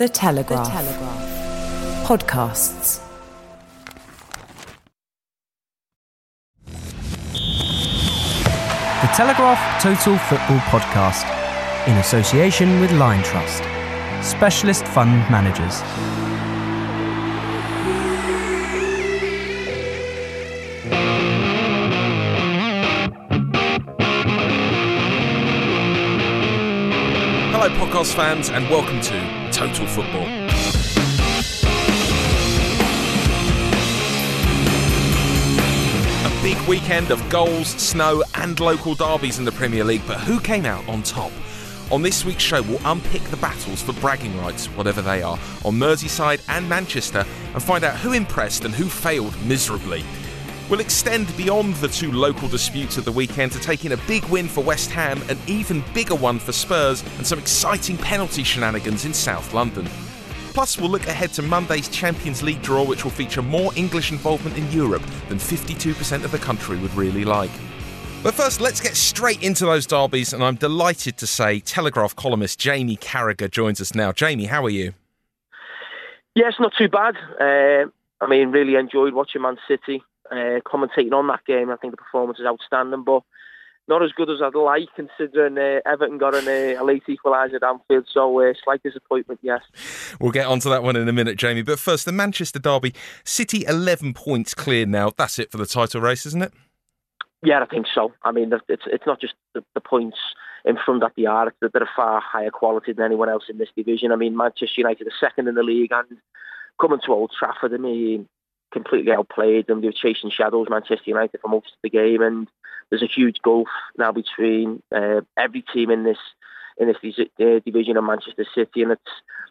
The Telegraph. The Telegraph. Podcasts. The Telegraph Total Football Podcast, in association with Liontrust, specialist fund managers. Hello, podcast fans, and welcome to Total Football. A big weekend of goals, snow, and local derbies in the Premier League, but who came out on top? On this week's show, we'll unpick the battles for bragging rights, whatever they are, on Merseyside and Manchester, and find out who impressed and who failed miserably. We'll extend beyond the two local disputes of the weekend to take in a big win for West Ham, an even bigger one for Spurs, and some exciting penalty shenanigans in South London. Plus, we'll look ahead to Monday's Champions League draw, which will feature more English involvement in Europe than 52% of the country would really like. But first, let's get straight into those derbies, and I'm delighted to say Telegraph columnist Jamie Carragher joins us now. Jamie, how are you? Yes, not too bad. Uh, I mean, really enjoyed watching Man City, uh, commentating on that game. I think the performance is outstanding, but not as good as I'd like, considering uh, Everton got an, uh, a late equaliser at Anfield. So, uh, slight disappointment, yes. We'll get onto that one in a minute, Jamie. But first, the Manchester derby. City 11 points clear now. That's it for the title race, isn't it? Yeah, I think so. I mean, it's it's not just the, the points in front that they are; it's that they're far higher quality than anyone else in this division. I mean, Manchester United are second in the league, and coming to Old Trafford, I mean, completely outplayed them. They were chasing shadows, Manchester United, for most of the game, and there's a huge gulf now between uh, every team in this in this uh, division of Manchester City, and it's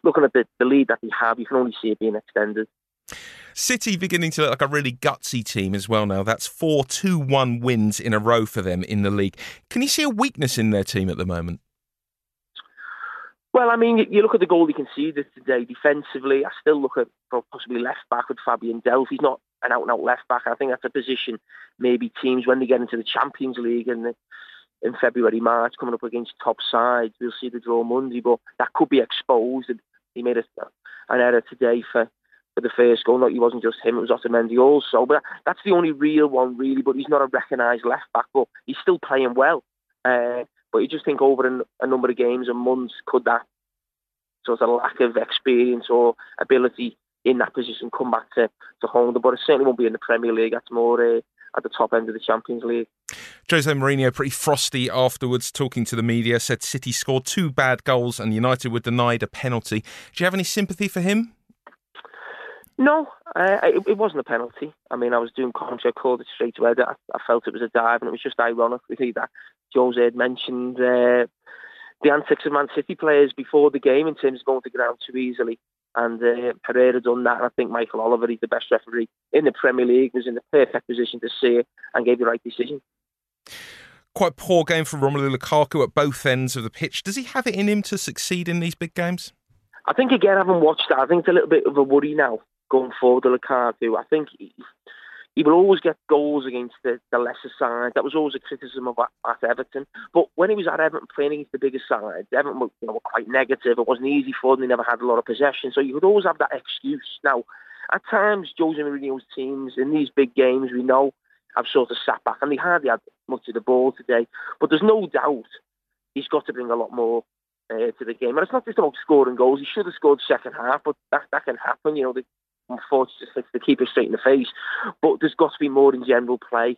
looking at the, the lead that they have, you can only see it being extended. City beginning to look like a really gutsy team as well now. That's four 2 1 wins in a row for them in the league. Can you see a weakness in their team at the moment? Well, I mean, you look at the goal he conceded today defensively. I still look at possibly left back with Fabian Delph. He's not an out and out left back. I think that's a position maybe teams when they get into the Champions League and in February, March, coming up against top sides, we'll see the draw Monday, but that could be exposed. He made a, an error today for, for the first goal. Not he wasn't just him; it was Otamendi also. But that's the only real one, really. But he's not a recognised left back, but he's still playing well. Uh, but you just think over a, a number of games and months, could that sort of lack of experience or ability in that position come back to, to home. But it certainly won't be in the Premier League. That's more uh, at the top end of the Champions League. Jose Mourinho, pretty frosty afterwards, talking to the media, said City scored two bad goals and United were denied a penalty. Do you have any sympathy for him? No, uh, it, it, wasn't a penalty. I mean, I was doing commentary, I called it straight away. I, I, felt it was a dive, and it was just ironic really that Jose had mentioned uh, the antics of Man City players before the game in terms of going to ground too easily. And uh, Herrera done that. And I think Michael Oliver, he's the best referee in the Premier League, was in the perfect position to see it and gave the right decision. Quite poor game for Romelu Lukaku at both ends of the pitch. Does he have it in him to succeed in these big games? I think again, I haven't watched that. I think it's a little bit of a worry now going forward. Lukaku, I think he will always get goals against the, the lesser side. That was always a criticism of at, at Everton. But when he was at Everton playing against the bigger side, Everton were, you know, were quite negative. It wasn't easy for them. They never had a lot of possession. So you could always have that excuse. Now, at times, Jose Mourinho's teams in these big games, we know, have sort of sat back. And they hardly had much of the ball today. But there's no doubt he's got to bring a lot more uh, to the game. And it's not just about scoring goals. He should have scored second half, but that, that can happen. You know, the, unfortunately to keep it straight in the face. But there's got to be more in general play.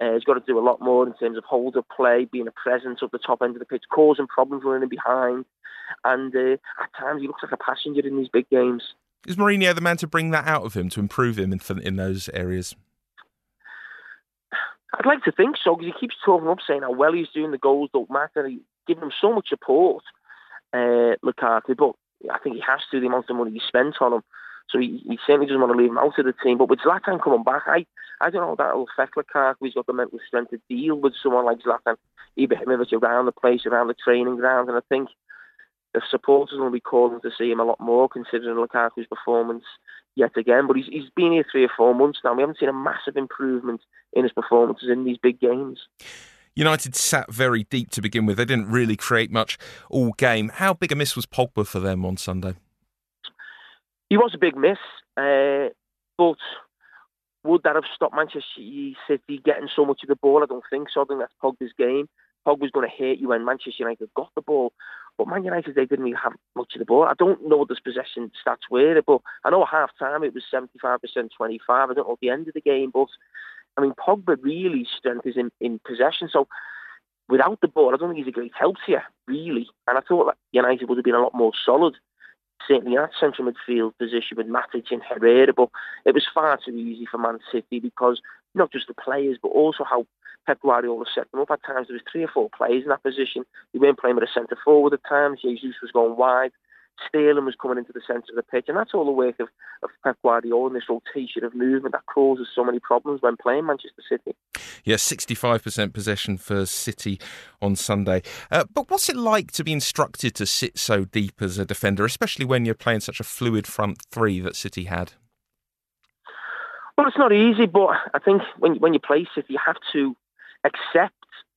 Uh, he's got to do a lot more in terms of hold up play, being a presence at the top end of the pitch, causing problems running behind. And uh, at times he looks like a passenger in these big games. Is Mourinho the man to bring that out of him, to improve him in, in those areas? I'd like to think so because he keeps talking up saying how well he's doing. The goals don't matter. He, given him so much support, uh, Lukaku, but I think he has to the amount of money he spent on him. So he, he certainly doesn't want to leave him out of the team. But with Zlatan coming back, I, I don't know how that will affect Lukaku. He's got the mental strength to deal with someone like Zlatan Ibrahimovic around the place, around the training ground. And I think the supporters will be calling to see him a lot more, considering Lukaku's performance yet again. But he's, he's been here three or four months now. We haven't seen a massive improvement in his performances in these big games. United sat very deep to begin with. They didn't really create much all game. How big a miss was Pogba for them on Sunday? He was a big miss, uh, but would that have stopped Manchester City getting so much of the ball? I don't think so. I think that's Pogba's game. Pogba's going to hate you when Manchester United got the ball. But Man United, they didn't have much of the ball. I don't know what the possession stats were, but I know at half time it was 75%, 25. I don't know at the end of the game, but I mean, Pogba really strength is in, in possession. So without the ball, I don't think he's a great help here, really. And I thought that United would have been a lot more solid certainly at central midfield position with Matic and Herrera, but it was far too easy for Man City because not just the players, but also how Pep Guardiola set them up. At times there was three or four players in that position. They weren't playing with a centre forward at times. Jesus was going wide. Sterling was coming into the centre of the pitch, and that's all the work of, of Pep Guardiola and this rotation of movement that causes so many problems when playing Manchester City. Yeah, 65% possession for City on Sunday. Uh, but what's it like to be instructed to sit so deep as a defender, especially when you're playing such a fluid front three that City had? Well, it's not easy, but I think when when you play City, you have to accept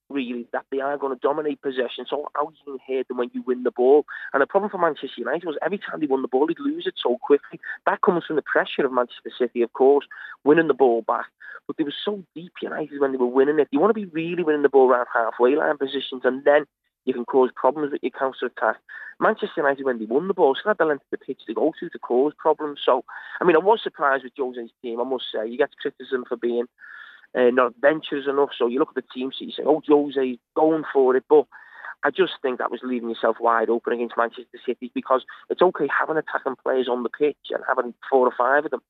really that they are going to dominate possession. So how you can hate them when you win the ball. And the problem for Manchester United was every time they won the ball, they'd lose it so quickly. That comes from the pressure of Manchester City, of course, winning the ball back. But they were so deep United when they were winning it. You want to be really winning the ball around halfway line positions, and then you can cause problems with your counter attack. Manchester United, when they won the ball, still had the length of the pitch to go to to cause problems. So, I mean, I was surprised with Jose's team, I must say. You get criticism for being uh, not adventurous enough. So you look at the team sheet, you say, oh, Jose going for it. But I just think that was leaving yourself wide open against Manchester City because it's okay having attacking players on the pitch and having four or five of them.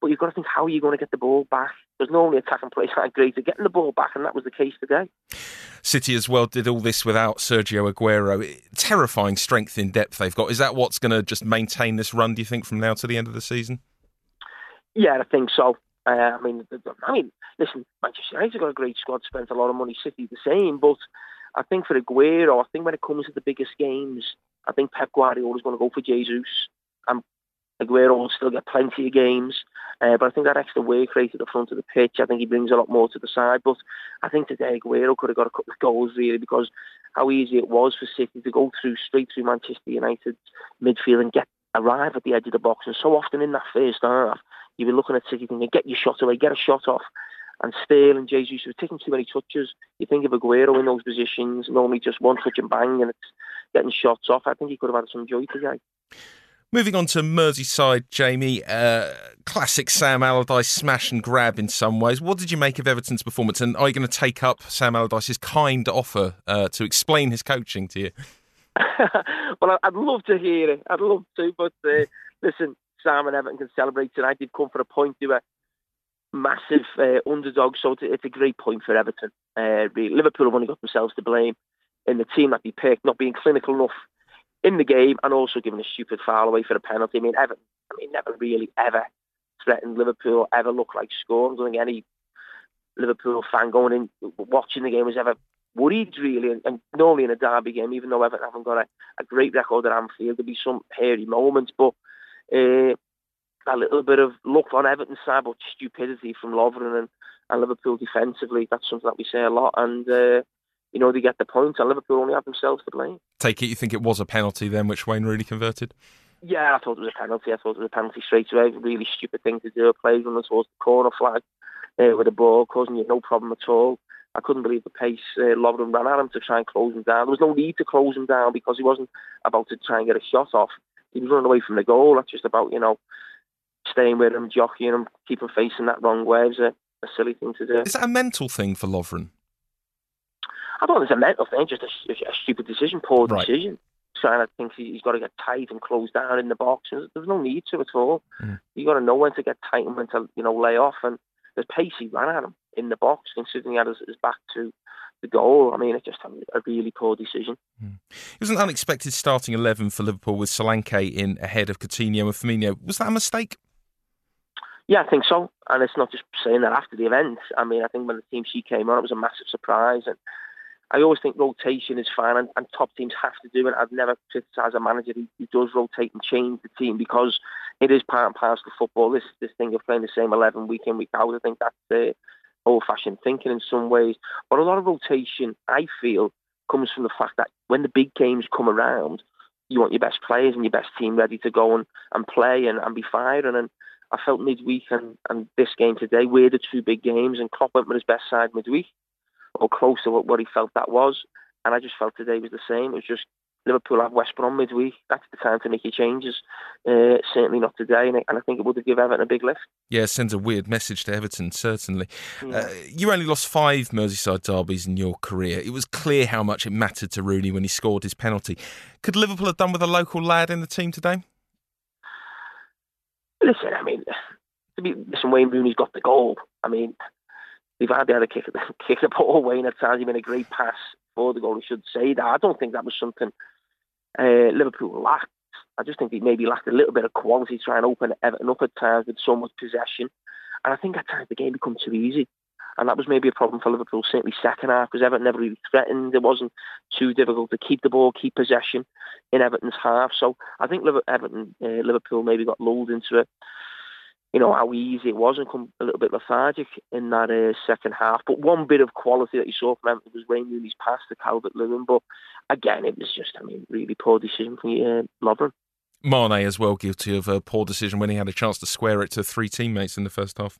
But you've got to think, how are you going to get the ball back? There's normally attacking players that great at getting the ball back, and that was the case today. City as well did all this without Sergio Aguero. Terrifying strength in depth they've got. Is that what's going to just maintain this run, do you think, from now to the end of the season? Yeah, I think so. Uh, I mean, I mean, listen, Manchester United got a great squad, spent a lot of money. City the same, but I think for Aguero, I think when it comes to the biggest games, I think Pep Guardiola is going to go for Jesus, and Aguero will still get plenty of games. Uh, but I think that extra work rate at the front of the pitch, I think he brings a lot more to the side. But I think today Aguero could have got a couple of goals really because how easy it was for City to go through straight through Manchester United's midfield and get arrive at the edge of the box. And so often in that first half, you'd be looking at City thinking, get your shot away, get a shot off. And Sterling, Jesus were taking too many touches. You think of Aguero in those positions, normally just one touch and bang, and it's getting shots off. I think he could have had some joy today. Moving on to Merseyside, Jamie. Uh, classic Sam Allardyce smash and grab in some ways. What did you make of Everton's performance? And are you going to take up Sam Allardyce's kind offer uh, to explain his coaching to you? well, I'd love to hear it. I'd love to, but uh, listen, Sam and Everton can celebrate tonight. They've come for a point. They were massive uh, underdogs, so it's a great point for Everton. Uh. Liverpool have only got themselves to blame in the team that they picked, not being clinical enough in the game, and also giving a stupid foul away for a penalty. I mean, Everton, I mean, never really ever threatened Liverpool, ever looked like scoring. I don't think any Liverpool fan going in watching the game was ever worried really, and, and normally in a derby game, even though Everton haven't got a, a great record at Anfield, there'll be some hairy moments, but uh, a little bit of luck on Everton's side, but stupidity from Lovren and, and Liverpool defensively. That's something that we say a lot, and uh, you know they get the points, and Liverpool only have themselves to blame. Take it, you think it was a penalty then, which Wayne Rooney converted? Yeah, I thought it was a penalty. I thought it was a penalty straight away. Really stupid thing to do. A play runner towards the corner flag uh, with a ball, causing you no problem at all. I couldn't believe the pace uh, Lovren ran at him to try and close him down. There was no need to close him down because he wasn't about to try and get a shot off. He was running away from the goal. That's just about, you know, staying with him, jockeying him, keep him facing that wrong way. It's a, a silly thing to do. Is that a mental thing for Lovren? I don't think it's a mental thing, just a, a stupid decision, poor right. decision. Trying to think he's got to get tight and close down in the box. There's no need to at all. Mm. You've got to know when to get tight and when to, you know, lay off. And there's pace he ran at him in the box, considering he had his, his back to the goal. I mean, it's just a really poor decision. Mm. It was an unexpected starting 11 for Liverpool with Solanke in ahead of Coutinho and Firmino. Was that a mistake? Yeah, I think so. And it's not just saying that after the event. I mean, I think when the team she came on, it was a massive surprise. And I always think rotation is fine, and, and top teams have to do it. I've never criticised a manager who, who, does rotate and change the team because it is part and parcel of football. This this thing of playing the same eleven week in week out, I think that's uh, old-fashioned thinking in some ways. But a lot of rotation, I feel, comes from the fact that when the big games come around, you want your best players and your best team ready to go and, and play and, and be firing. And I felt midweek and, and this game today were the two big games, and Klopp went with his best side midweek or close to what, what he felt that was. And I just felt today was the same. It was just Liverpool have West Brom midweek. That's the time to make your changes. Uh, certainly not today, and I think it would have given Everton a big lift. Yeah, sends a weird message to Everton, certainly. Yeah. Uh, you only lost five Merseyside derbies in your career. It was clear how much it mattered to Rooney when he scored his penalty. Could Liverpool have done with a local lad in the team today? Listen, I mean, to be listen, Wayne Rooney's got the goal. I mean, they've had the other kick, kick the ball away, and at times he made a great pass for the goal. He should say that. I don't think that was something uh, Liverpool lacked. I just think they maybe lacked a little bit of quality trying to try and open Everton up at times with so much possession. And I think at times the game became too easy. And that was maybe a problem for Liverpool, certainly second half, because Everton never really threatened. It wasn't too difficult to keep the ball, keep possession in Everton's half. So I think Everton, uh, Liverpool maybe got lulled into it you know, how easy it was and come a little bit lethargic in that uh, second half. But one bit of quality that you saw from Everton was Wayne Rooney's pass to Calvert Lewin. But again, it was just, I mean, really poor decision from uh, Lovren. Mane as well guilty of a poor decision when he had a chance to square it to three teammates in the first half.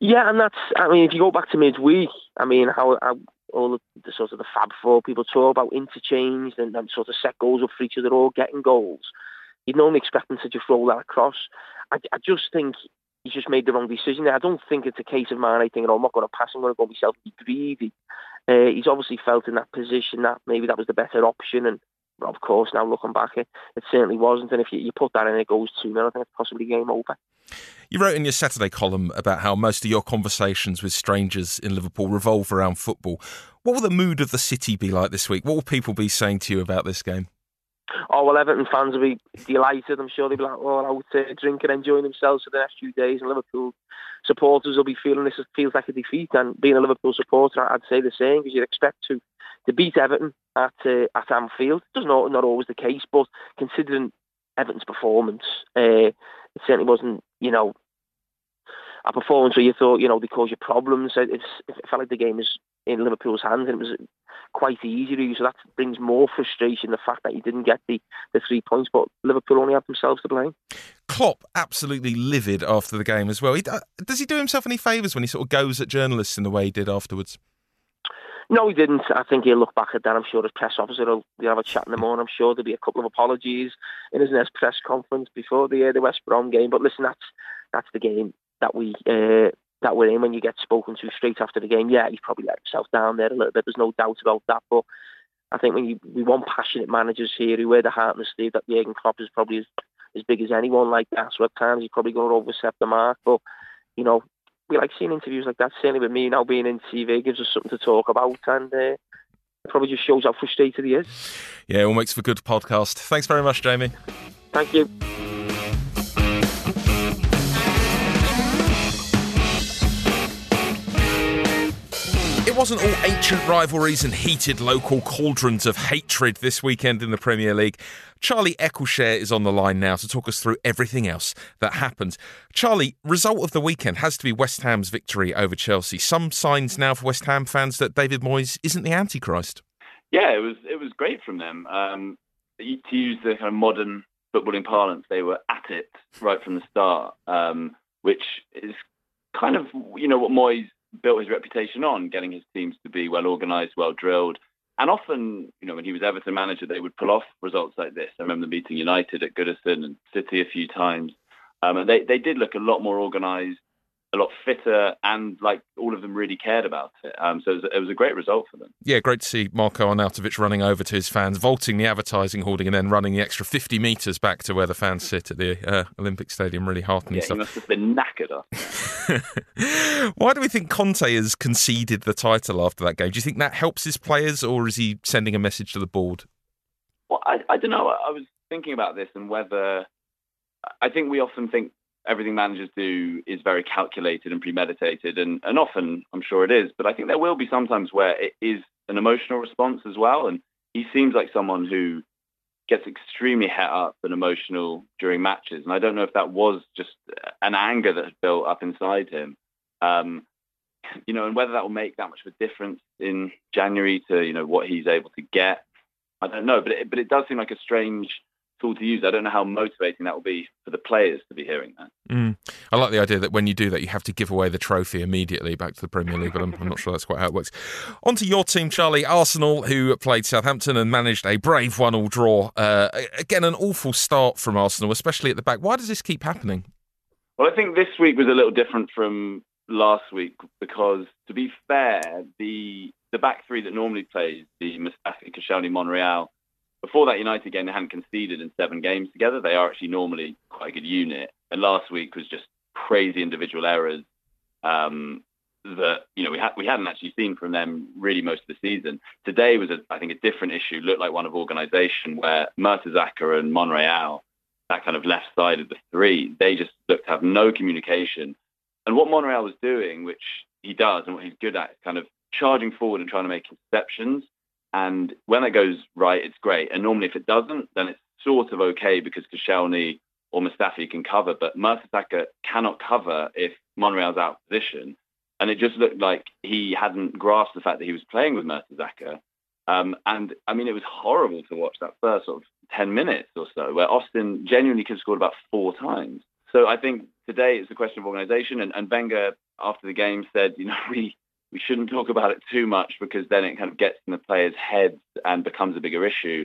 Yeah, and that's, I mean, if you go back to midweek, I mean, how, how all the, the, sort of the Fab Four people talk about interchange and, and sort of set goals up for each other, all getting goals. You'd normally expect them to just roll that across. I, I just think he's just made the wrong decision there. I don't think it's a case of Mane thinking, oh, I'm not going to pass, I'm going to go myself be greedy. Uh, he's obviously felt in that position that maybe that was the better option. And of course, now looking back, it, it certainly wasn't. And if you, you put that in, it goes 2 0, I think it's possibly game over. You wrote in your Saturday column about how most of your conversations with strangers in Liverpool revolve around football. What will the mood of the city be like this week? What will people be saying to you about this game? Oh well, Everton fans will be delighted. I'm sure they'll be like, oh, out uh, drinking, and enjoying themselves for the next few days. And Liverpool supporters will be feeling this feels like a defeat. And being a Liverpool supporter, I'd say the same because you'd expect to to beat Everton at uh, at Anfield. It's not not always the case, but considering Everton's performance, uh, it certainly wasn't. You know, a performance where you thought, you know, they cause you problems. It's, it felt like the game was in Liverpool's hands, and it was quite easy to use, So that brings more frustration, the fact that he didn't get the, the three points, but Liverpool only have themselves to blame. Klopp absolutely livid after the game as well. He, uh, does he do himself any favours when he sort of goes at journalists in the way he did afterwards? No, he didn't. I think he'll look back at that. I'm sure his press officer will have a chat in the morning. I'm sure there'll be a couple of apologies in his next press conference before the uh, the West Brom game. But listen, that's that's the game that we uh, that we're in when you get spoken to straight after the game. Yeah, he's probably let himself down there a little bit. There's no doubt about that. But I think when you we want passionate managers here who wear the heart and the sleeve, that Jurgen Klopp is probably as, as big as anyone like that. So at times he's probably going to overstep the mark. But you know, we like seeing interviews like that. Certainly with me now being in TV gives us something to talk about and. Uh, probably just shows how frustrated he is. Yeah, it all makes for good podcast. Thanks very much, Jamie. Thank you. Wasn't all ancient rivalries and heated local cauldrons of hatred this weekend in the Premier League. Charlie Eccleshare is on the line now to talk us through everything else that happened. Charlie, result of the weekend has to be West Ham's victory over Chelsea. Some signs now for West Ham fans that David Moyes isn't the Antichrist. Yeah, it was it was great from them. Um, to use the kind of modern footballing parlance, they were at it right from the start, um, which is kind of you know what Moyes built his reputation on, getting his teams to be well organised, well drilled. And often, you know, when he was Everton manager, they would pull off results like this. I remember meeting United at Goodison and City a few times. Um, and they, they did look a lot more organised a lot fitter, and like all of them really cared about it. Um, so it was, it was, a great result for them. Yeah, great to see Marco Arnautovic running over to his fans, vaulting the advertising hoarding, and then running the extra 50 metres back to where the fans sit at the uh, Olympic Stadium. Really heartening yeah, stuff. He must have been knackered Why do we think Conte has conceded the title after that game? Do you think that helps his players, or is he sending a message to the board? Well, I, I don't know. I was thinking about this and whether I think we often think everything managers do is very calculated and premeditated, and, and often I'm sure it is. But I think there will be sometimes where it is an emotional response as well. And he seems like someone who gets extremely het up and emotional during matches. And I don't know if that was just an anger that had built up inside him. Um, you know, and whether that will make that much of a difference in January to you know what he's able to get, I don't know. But it, but it does seem like a strange tool to use. I don't know how motivating that will be for the players to be hearing that. Mm. I like the idea that when you do that, you have to give away the trophy immediately back to the Premier League, but I'm, I'm not sure that's quite how it works. On to your team, Charlie. Arsenal, who played Southampton and managed a brave one-all draw. Uh, again, an awful start from Arsenal, especially at the back. Why does this keep happening? Well, I think this week was a little different from last week because, to be fair, the the back three that normally plays, the Mustafi, Koscielny, Monreal, before that United game, they hadn't conceded in seven games together. They are actually normally quite a good unit. And last week was just crazy individual errors um, that you know we had we hadn't actually seen from them really most of the season. Today was, a, I think, a different issue. Looked like one of organisation where Mertesacker and Monreal, that kind of left side of the three, they just looked to have no communication. And what Monreal was doing, which he does and what he's good at, is kind of charging forward and trying to make interceptions and when it goes right, it's great. And normally, if it doesn't, then it's sort of okay because Koscielny or Mustafi can cover, but Mertesacker cannot cover if Monreal's out of position. And it just looked like he hadn't grasped the fact that he was playing with Mertesacker. Um, and I mean, it was horrible to watch that first sort of 10 minutes or so, where Austin genuinely could have scored about four times. So I think today it's a question of organisation. And, and Wenger, after the game, said, you know, we we shouldn't talk about it too much because then it kind of gets in the players' heads and becomes a bigger issue.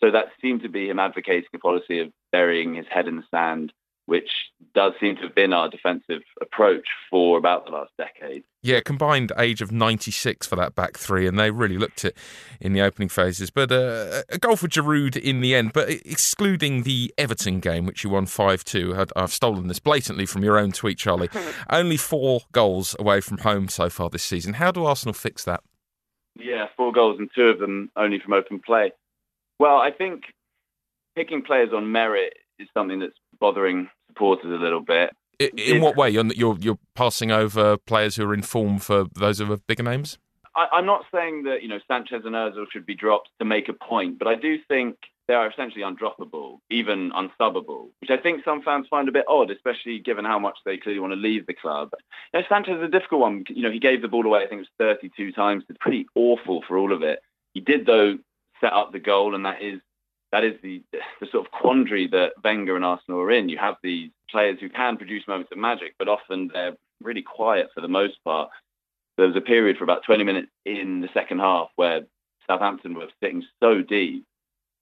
So that seemed to be him advocating a policy of burying his head in the sand which does seem to have been our defensive approach for about the last decade. Yeah, combined age of 96 for that back three, and they really looked it in the opening phases. But uh, a goal for Giroud in the end, but excluding the Everton game, which you won 5 2. I've stolen this blatantly from your own tweet, Charlie. Only four goals away from home so far this season. How do Arsenal fix that? Yeah, four goals and two of them only from open play. Well, I think picking players on merit is something that's bothering supporters a little bit. In, in what way? You're, you're, you're passing over players who are in form for those of the bigger names. I, am not saying that you know Sanchez and Özil should be dropped to make a point, but I do think they are essentially undroppable, even unsubbable, which I think some fans find a bit odd, especially given how much they clearly want to leave the club. You know, Sanchez is a difficult one. You know, he gave the ball away. I think it was 32 times. It's pretty awful for all of it. He did though set up the goal, and that is that is the the sort of quandary that Wenger and Arsenal are in. You have these players who can produce moments of magic, but often they're really quiet for the most part. There was a period for about 20 minutes in the second half where Southampton were sitting so deep,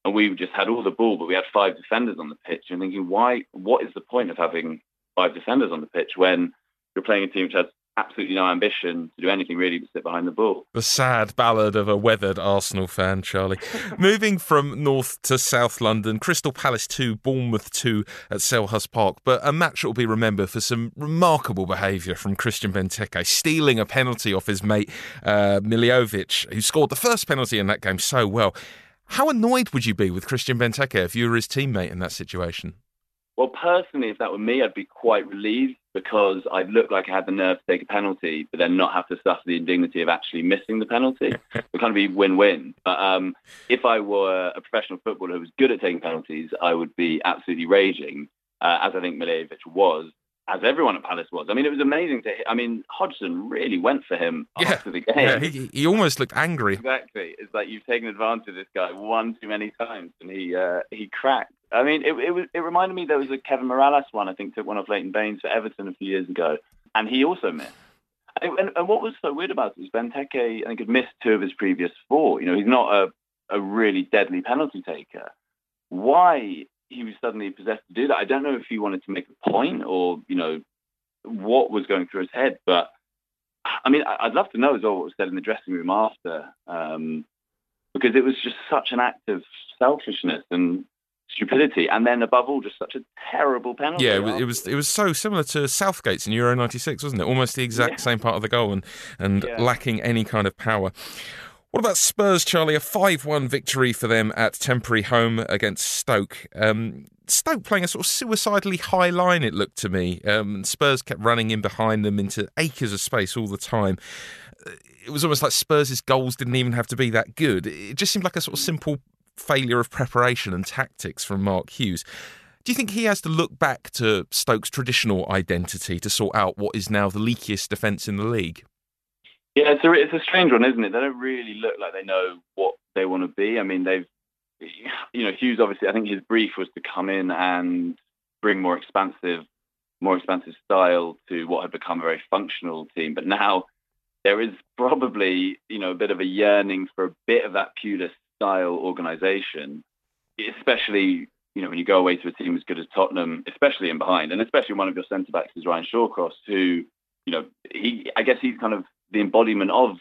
and we just had all the ball, but we had five defenders on the pitch. And thinking, why? What is the point of having five defenders on the pitch when you're playing a team which has absolutely no ambition to do anything really but sit behind the ball. The sad ballad of a weathered Arsenal fan, Charlie. Moving from north to south London, Crystal Palace 2, Bournemouth 2 at Selhurst Park, but a match that will be remembered for some remarkable behaviour from Christian Benteke, stealing a penalty off his mate uh, who scored the first penalty in that game so well. How annoyed would you be with Christian Benteke if you were his teammate in that situation? Well, personally, if that were me, I'd be quite relieved because I'd look like I had the nerve to take a penalty, but then not have to suffer the indignity of actually missing the penalty. it would kind of be win-win. But um, if I were a professional footballer who was good at taking penalties, I would be absolutely raging, uh, as I think Milivojevic was, as everyone at Palace was. I mean, it was amazing to. I mean, Hodgson really went for him yeah. after the game. Yeah, he, he almost looked angry. Exactly. It's like you've taken advantage of this guy one too many times, and he uh, he cracked. I mean, it, it it reminded me there was a Kevin Mirallas one. I think took one off Leighton Baines for Everton a few years ago, and he also missed. And, and what was so weird about it was Benteke, I think, had missed two of his previous four. You know, he's not a a really deadly penalty taker. Why he was suddenly possessed to do that. I don't know if he wanted to make a point or, you know, what was going through his head. But I mean, I'd love to know as well what was said in the dressing room after, um, because it was just such an act of selfishness and stupidity, and then above all, just such a terrible penalty. Yeah, it was, it was it was so similar to Southgate's in Euro '96, wasn't it? Almost the exact yeah. same part of the goal, and and yeah. lacking any kind of power. What about Spurs, Charlie? A 5 1 victory for them at temporary home against Stoke. Um, Stoke playing a sort of suicidally high line, it looked to me. Um, Spurs kept running in behind them into acres of space all the time. It was almost like Spurs' goals didn't even have to be that good. It just seemed like a sort of simple failure of preparation and tactics from Mark Hughes. Do you think he has to look back to Stoke's traditional identity to sort out what is now the leakiest defence in the league? Yeah, it's a, it's a strange one, isn't it? They don't really look like they know what they want to be. I mean, they've, you know, Hughes obviously, I think his brief was to come in and bring more expansive, more expansive style to what had become a very functional team. But now there is probably, you know, a bit of a yearning for a bit of that Pulis style organisation, especially, you know, when you go away to a team as good as Tottenham, especially in behind, and especially one of your centre backs is Ryan Shawcross, who, you know, he, I guess he's kind of the embodiment of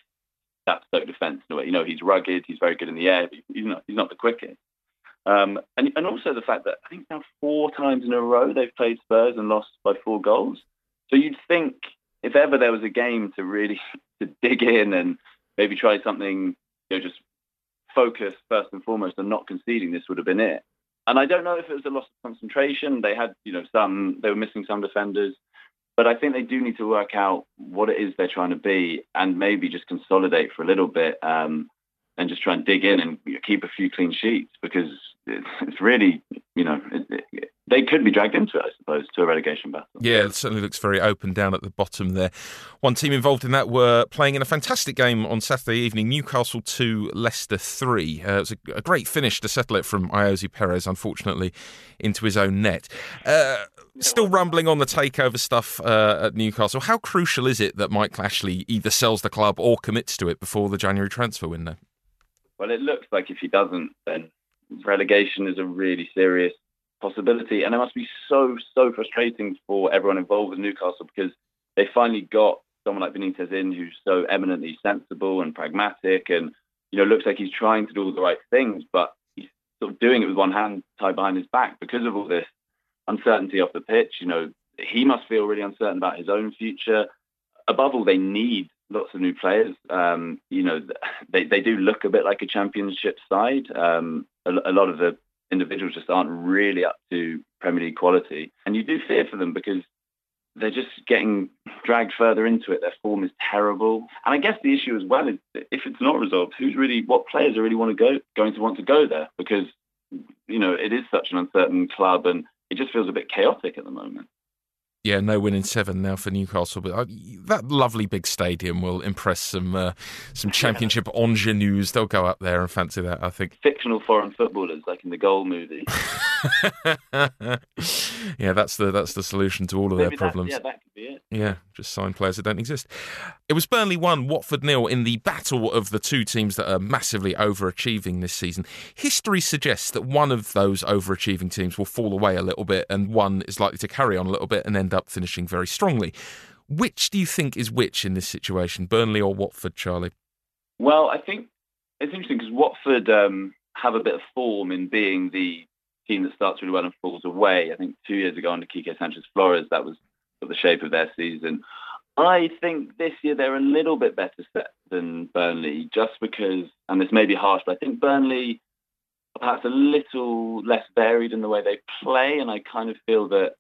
that Stoke defence in a way. You know, he's rugged, he's very good in the air, but he's not, he's not the quickest. Um, and, and also the fact that I think now four times in a row they've played Spurs and lost by four goals. So you'd think if ever there was a game to really to dig in and maybe try something, you know, just focus first and foremost on not conceding, this would have been it. And I don't know if it was a loss of concentration. They had, you know, some they were missing some defenders. But I think they do need to work out what it is they're trying to be and maybe just consolidate for a little bit um, and just try and dig in and keep a few clean sheets because it's really, you know, it, it, they could be dragged into it, I suppose, to a relegation battle. Yeah, it certainly looks very open down at the bottom there. One team involved in that were playing in a fantastic game on Saturday evening, Newcastle 2, Leicester 3. Uh, it was a, a, great finish to settle it from Ayoze Perez, unfortunately, into his own net. Uh, still rumbling on the takeover stuff uh, at Newcastle. How crucial is it that Mike Ashley either sells the club or commits to it before the January transfer window? Well, it looks like if he doesn't, then relegation is a really serious possibility. And it must be so, so frustrating for everyone involved with Newcastle because they finally got someone like Benitez in who's so eminently sensible and pragmatic and, you know, looks like he's trying to do all the right things, but he's sort of doing it with one hand tied behind his back because of all this uncertainty off the pitch. You know, he must feel really uncertain about his own future. Above all, they need lots of new players. Um, you know, they, they do look a bit like a championship side. Um, a, a, lot of the individuals just aren't really up to Premier League quality. And you do fear for them because they're just getting dragged further into it. Their form is terrible. And I guess the issue as well is if it's not resolved, who's really, what players are really want to go, going to want to go there? Because, you know, it is such an uncertain club and it just feels a bit chaotic at the moment. Yeah, no win in seven now for Newcastle, but uh, that lovely big stadium will impress some uh, some championship ingenues. They'll go up there and fancy that. I think fictional foreign footballers, like in the Goal movie. yeah, that's the that's the solution to all of Maybe their problems. Yeah, that could be it. Yeah, just sign players that don't exist. It was Burnley one, Watford nil in the battle of the two teams that are massively overachieving this season. History suggests that one of those overachieving teams will fall away a little bit, and one is likely to carry on a little bit and end up finishing very strongly. Which do you think is which in this situation, Burnley or Watford, Charlie? Well, I think it's interesting because Watford um, have a bit of form in being the team that starts really well and falls away. I think two years ago under Quique Sanchez Flores, that was the shape of their season. I think this year they're a little bit better set than Burnley, just because, and this may be harsh, but I think Burnley are perhaps a little less varied in the way they play, and I kind of feel that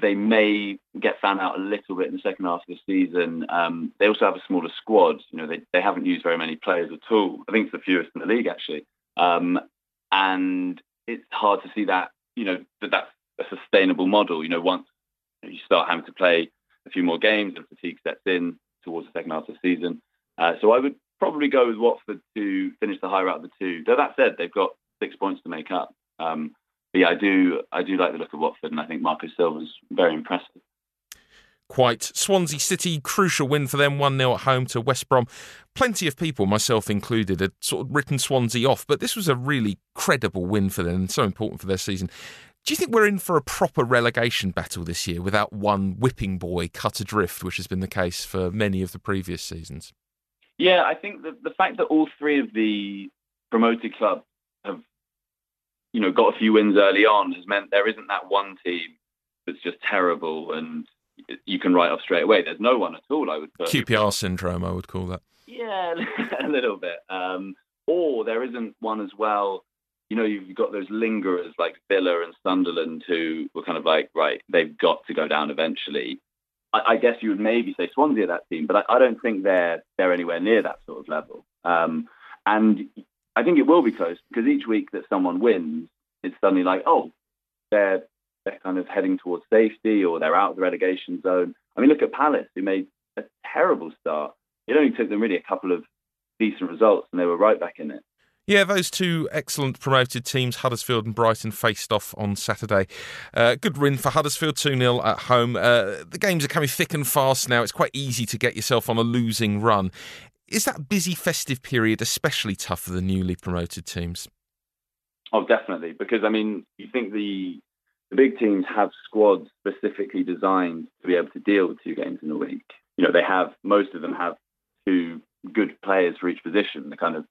they may get found out a little bit in the second half of the season. Um, they also have a smaller squad. You know, they, they haven't used very many players at all. I think it's the fewest in the league, actually. Um, and it's hard to see that, you know, that that's a sustainable model. You know, once you start having to play a few more games and fatigue sets in towards the second half of the season. Uh, so I would probably go with Watford to finish the higher out of the two. Though that said, they've got six points to make up. Um, but yeah, I do I do like the look of Watford, and I think Marco Silva's very impressive. Quite. Swansea City, crucial win for them, 1 0 at home to West Brom. Plenty of people, myself included, had sort of written Swansea off, but this was a really credible win for them and so important for their season. Do you think we're in for a proper relegation battle this year without one whipping boy cut adrift, which has been the case for many of the previous seasons? Yeah, I think that the fact that all three of the promoted clubs you know, got a few wins early on has meant there isn't that one team that's just terrible and you can write off straight away. There's no one at all. I would put QPR syndrome. I would call that. Yeah, a little bit. Um, or there isn't one as well. You know, you've got those lingerers like Villa and Sunderland who were kind of like, right, they've got to go down eventually. I, I guess you would maybe say Swansea that team, but I, I, don't think they're they're anywhere near that sort of level. Um, and I think it will be close because each week that someone wins, it's suddenly like, oh, they're they're kind of heading towards safety or they're out of the relegation zone. I mean, look at Palace, who made a terrible start. It only took them really a couple of decent results and they were right back in it. Yeah, those two excellent promoted teams, Huddersfield and Brighton, faced off on Saturday. Uh, good win for Huddersfield, 2 0 at home. Uh, the games are coming thick and fast now. It's quite easy to get yourself on a losing run. Is that busy festive period especially tough for the newly promoted teams? Oh, definitely. Because, I mean, you think the the big teams have squads specifically designed to be able to deal with two games in a week. You know, they have most of them have two good players for each position, the kind of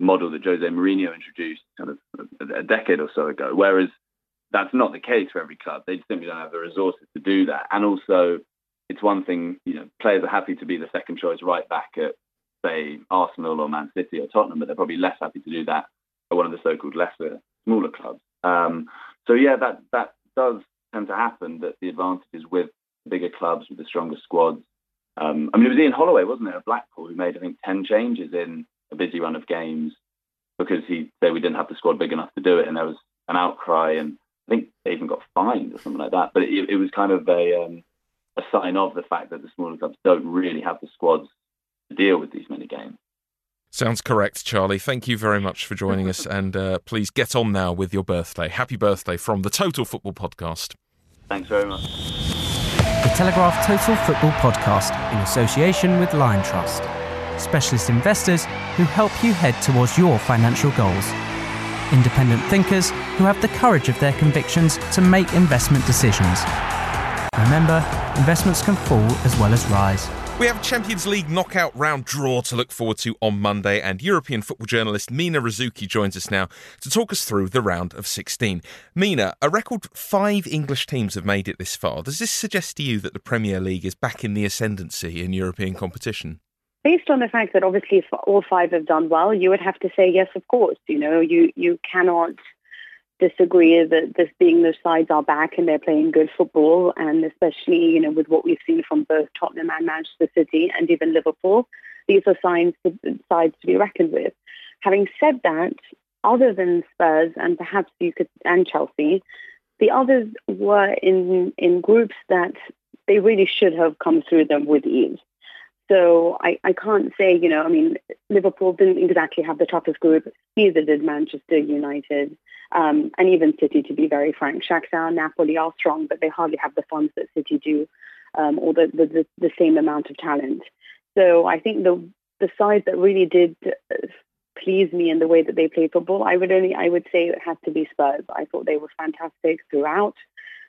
model that Jose Mourinho introduced kind of a decade or so ago. Whereas that's not the case for every club. They simply don't have the resources to do that. And also, it's one thing, you know, players are happy to be the second choice right back at, say, Arsenal or Man City or Tottenham, but they're probably less happy to do that at one of the so-called lesser, smaller clubs. Um, so yeah, that that does tend to happen that the advantage is with bigger clubs with the stronger squads. Um, I mean, it was Ian Holloway, wasn't it, at Blackpool, who made I think ten changes in a busy run of games because he said we didn't have the squad big enough to do it, and there was an outcry, and I think they even got fined or something like that. But it, it was kind of a um, a sign of the fact that the smaller clubs don't really have the squads to deal with these many games. Sounds correct, Charlie. Thank you very much for joining us. And uh, please get on now with your birthday. Happy birthday from the Total Football Podcast. Thanks very much. The Telegraph Total Football Podcast in association with Liontrust. Specialist investors who help you head towards your financial goals. Independent thinkers who have the courage of their convictions to make investment decisions. Remember, investments can fall as well as rise. We have Champions League knockout round draw to look forward to on Monday, and European football journalist Mina Rzouki joins us now to talk us through the round of 16. Mina, a record five English teams have made it this far. Does this suggest to you that the Premier League is back in the ascendancy in European competition? Based on the fact that obviously all five have done well, you would have to say yes, of course. You know, you you cannot disagree that this being the sides are back and they're playing good football, and especially you know with what we've seen from both Tottenham and Manchester City and even Liverpool, these are signs to, sides to be reckoned with. Having said that, other than Spurs and perhaps you could and Chelsea, the others were in in groups that they really should have come through them with ease. So I, I can't say, you know, I mean, Liverpool didn't exactly have the toughest group, neither did Manchester United. Um, and even City, to be very frank. Shakhtar Napoli are strong, but they hardly have the funds that City do, um, or the, the, the, same amount of talent. So I think the the side that really did uh, please me in the way that they play football, I would only I would say it had to be Spurs. I thought they were fantastic throughout.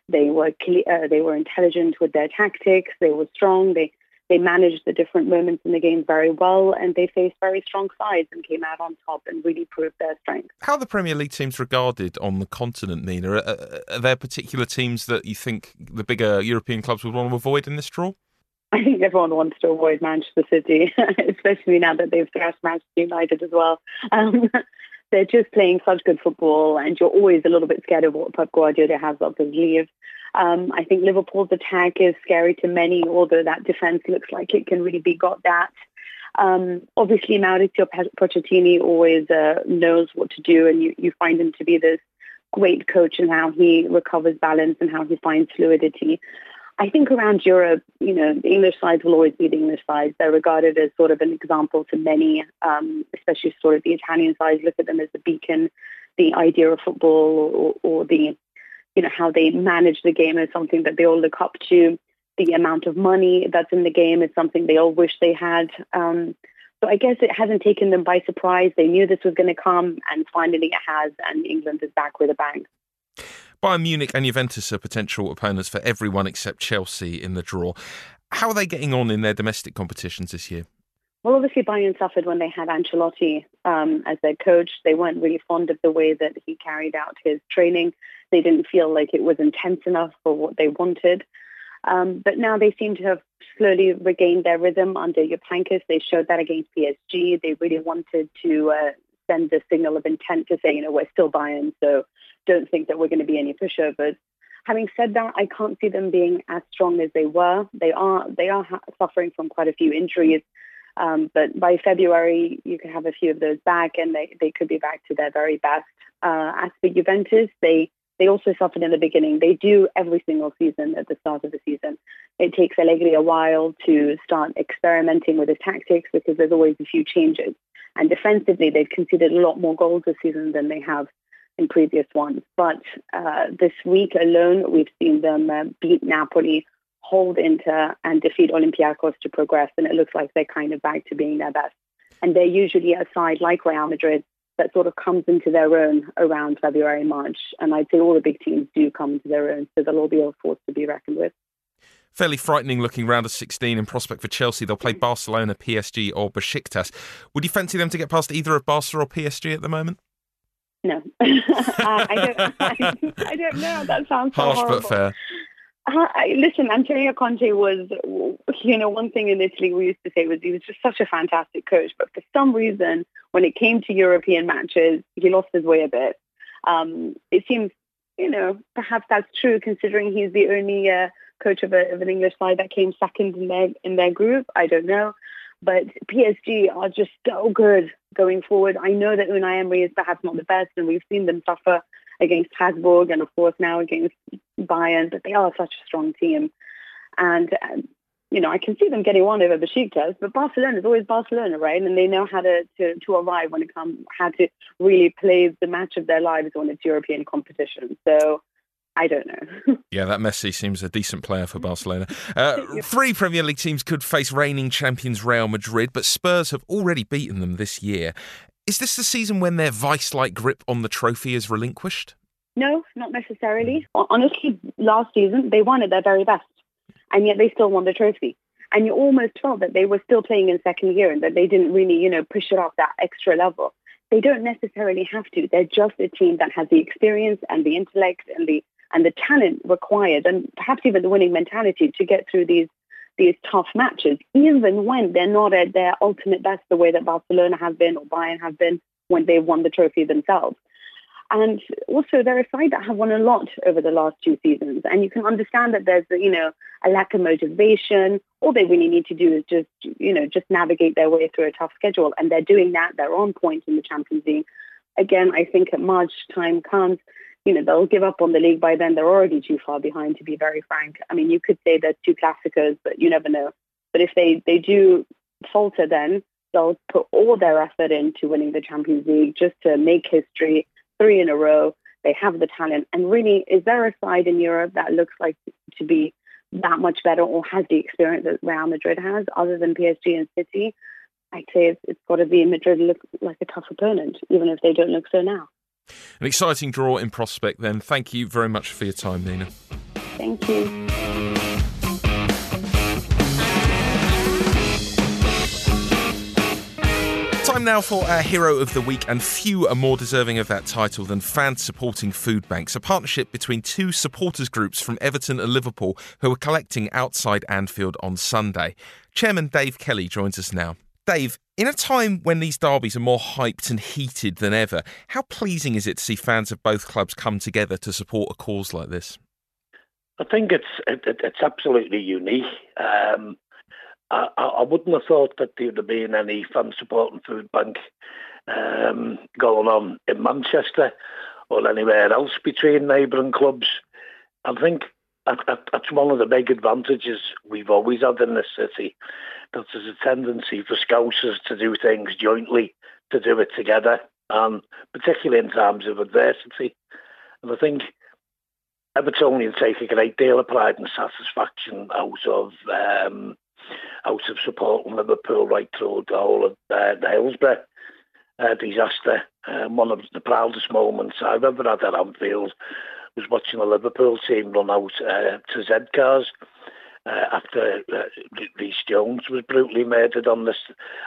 They were uh, they were intelligent with their tactics. They were strong. They they managed the different moments in the game very well and they faced very strong sides and came out on top and really proved their strength. How are the Premier League teams regarded on the continent, Mina? Are, are there particular teams that you think the bigger European clubs would want to avoid in this draw? I think everyone wants to avoid Manchester City, especially now that they've thrashed Manchester United as well. Um, they're just playing such good football, and you're always a little bit scared of what Pep Guardiola has up his sleeve. Um, I think Liverpool's attack is scary to many, although that defense looks like it can really be got that. Um, obviously, Mauricio Pochettino always uh, knows what to do, and you, you find him to be this great coach in how he recovers balance and how he finds fluidity. I think around Europe, you know, the English sides will always be the English sides. They're regarded as sort of an example to many, um, especially sort of the Italian sides look at them as the beacon, the idea of football or, or the you know, how they manage the game is something that they all look up to. The amount of money that's in the game is something they all wish they had. Um, so I guess it hasn't taken them by surprise. They knew this was going to come, and finally it has, and England is back with a bang. Bayern Munich and Juventus are potential opponents for everyone except Chelsea in the draw. How are they getting on in their domestic competitions this year? Well, obviously, Bayern suffered when they had Ancelotti um, as their coach. They weren't really fond of the way that he carried out his training. They didn't feel like it was intense enough for what they wanted. Um, but now they seem to have slowly regained their rhythm under Jupp Heynckes. They showed that against PSG. They really wanted to uh, send the signal of intent to say, you know, we're still Bayern, so don't think that we're going to be any pushovers. Having said that, I can't see them being as strong as they were. They are they are ha- suffering from quite a few injuries. Um, but by February, you could have a few of those back, and they, they could be back to their very best. Uh, as for Juventus, they they also suffered in the beginning. They do every single season at the start of the season. It takes Allegri a while to start experimenting with his tactics because there's always a few changes. And defensively, they've conceded a lot more goals this season than they have in previous ones. But uh, this week alone, we've seen them uh, beat Napoli hold Inter and defeat Olympiacos to progress, and it looks like they're kind of back to being their best. And they're usually a side like Real Madrid that sort of comes into their own around February, March. And I'd say all the big teams do come into their own, so they'll all be a force to be reckoned with. Fairly frightening looking round of 16 in prospect for Chelsea. They'll play Barcelona, PSG, or Besiktas. Would you fancy them to get past either of Barca or PSG at the moment? No, uh, I, don't, I, I, don't know. That sounds so harsh horrible. but fair. Uh, listen, Antonio Conte was, you know, one thing in Italy we used to say was he was just such a fantastic coach, but for some reason, when it came to European matches, he lost his way a bit. Um, it seems, you know, perhaps that's true considering he's the only uh, coach of, a, of an English side that came second in their in their group. I don't know, but PSG are just so good going forward. I know that Unai Emery is perhaps not the best, and we've seen them suffer against Strasbourg and of course now against Bayern, but they are such a strong team. And, um, you know, I can see them getting one over Besiktas, but Barcelona is always Barcelona, right? And they know how to, to, to arrive when it comes, how to really play the match of their lives when it's European competition. So I don't know. yeah, that Messi seems a decent player for Barcelona. Uh, three Premier League teams could face reigning champions Real Madrid, but Spurs have already beaten them this year. Is this the season when their vice like grip on the trophy is relinquished? No, not necessarily. Hmm. Honestly, last season they won at their very best, and yet they still won the trophy. And you almost felt that they were still playing in second year and that they didn't really, you know, push it up that extra level. They don't necessarily have to. They're just a team that has the experience and the intellect and the and the talent required, and perhaps even the winning mentality to get through these these tough matches, even when they're not at their ultimate best, the way that Barcelona have been or Bayern have been when they've won the trophy themselves. And also, they're a side that have won a lot over the last two seasons. And you can understand that there's, you know, a lack of motivation. All they really need to do is just, you know, just navigate their way through a tough schedule. And they're doing that. They're on point in the Champions League. Again, I think at March time comes, you know, they'll give up on the league by then. They're already too far behind, to be very frank. I mean, you could say they're two Clásicos, but you never know. But if they, they do falter then, they'll put all their effort into winning the Champions League just to make history, three in a row. They have the talent. And really, is there a side in Europe that looks like to be that much better or has the experience that Real Madrid has other than PSG and City? I'd say it's, it's got to be Madrid look like a tough opponent, even if they don't look so now. An exciting draw in prospect then. Thank you very much for your time, Mina. Thank you. Time now for our hero of the week, and few are more deserving of that title than fans supporting food banks, a partnership between two supporters groups from Everton and Liverpool who are collecting outside Anfield on Sunday. Chairman Dave Kelly joins us now. Dave, in a time when these derbies are more hyped and heated than ever, how pleasing is it to see fans of both clubs come together to support a cause like this? I think it's it, it's absolutely unique. Um, I, I, wouldn't have thought that there would have been any fan supporting food bank um, going on in Manchester or anywhere else between neighbouring clubs. I think that's one of the big advantages we've always had in this city that there's a tendency for Scousers to do things jointly, to do it together, and particularly in times of adversity. And I think Evertonians take a great deal of pride and satisfaction out of um, out of supporting Liverpool right through the whole of uh, the Hillsborough uh, disaster. Um, one of the proudest moments I've ever had at Anfield was watching the Liverpool team run out uh, to Z cars uh, after uh, Rhys Jones was brutally murdered on the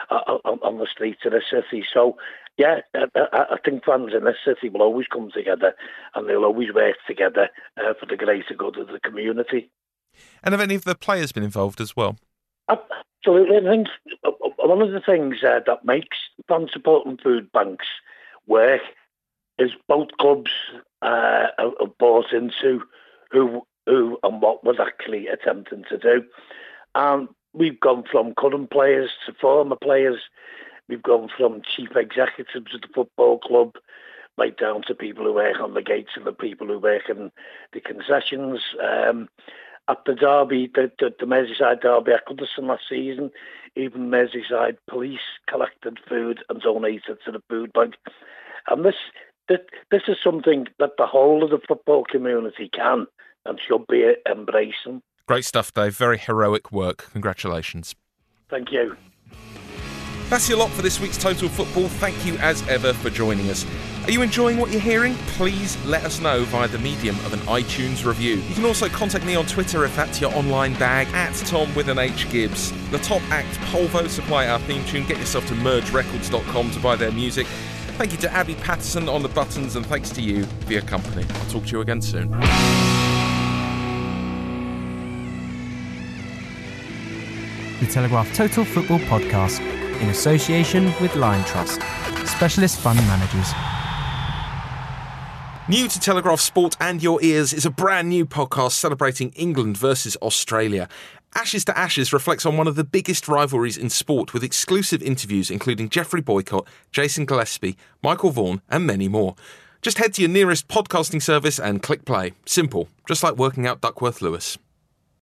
uh, on the streets of the city. So, yeah, I, I, think fans in this city will always come together and they'll always work together uh, for the greater good of the community. And have any of the players been involved as well? Absolutely. I think one of the things uh, that makes fan support and food banks work is both clubs uh, bought into who who and what was actually attempting to do. And we've gone from current players to former players. We've gone from chief executives of the football club right down to people who work on the gates and the people who work in the concessions. Um, at the derby, the, the, the Merseyside derby at Goodison last season, even Merseyside police collected food and donated to the food bank. And this, this, this is something that the whole of the football community can and should be embracing. Great stuff, Dave. Very heroic work. Congratulations. Thank you. That's your lot for this week's Total Football. Thank you as ever for joining us. Are you enjoying what you're hearing? Please let us know via the medium of an iTunes review. You can also contact me on Twitter if that's your online bag, at Tom with an H Gibbs. The top act, Polvo, supply our theme tune. Get yourself to mergerecords.com to buy their music. Thank you to Abby Patterson on the buttons, and thanks to you for your company. I'll talk to you again soon. The Telegraph Total Football Podcast in association with Liontrust, specialist fund managers. New to Telegraph Sport and Your Ears is a brand new podcast celebrating England versus Australia. Ashes to Ashes reflects on one of the biggest rivalries in sport with exclusive interviews including Geoffrey Boycott, Jason Gillespie, Michael Vaughan, and many more. Just head to your nearest podcasting service and click play. Simple, just like working out Duckworth Lewis.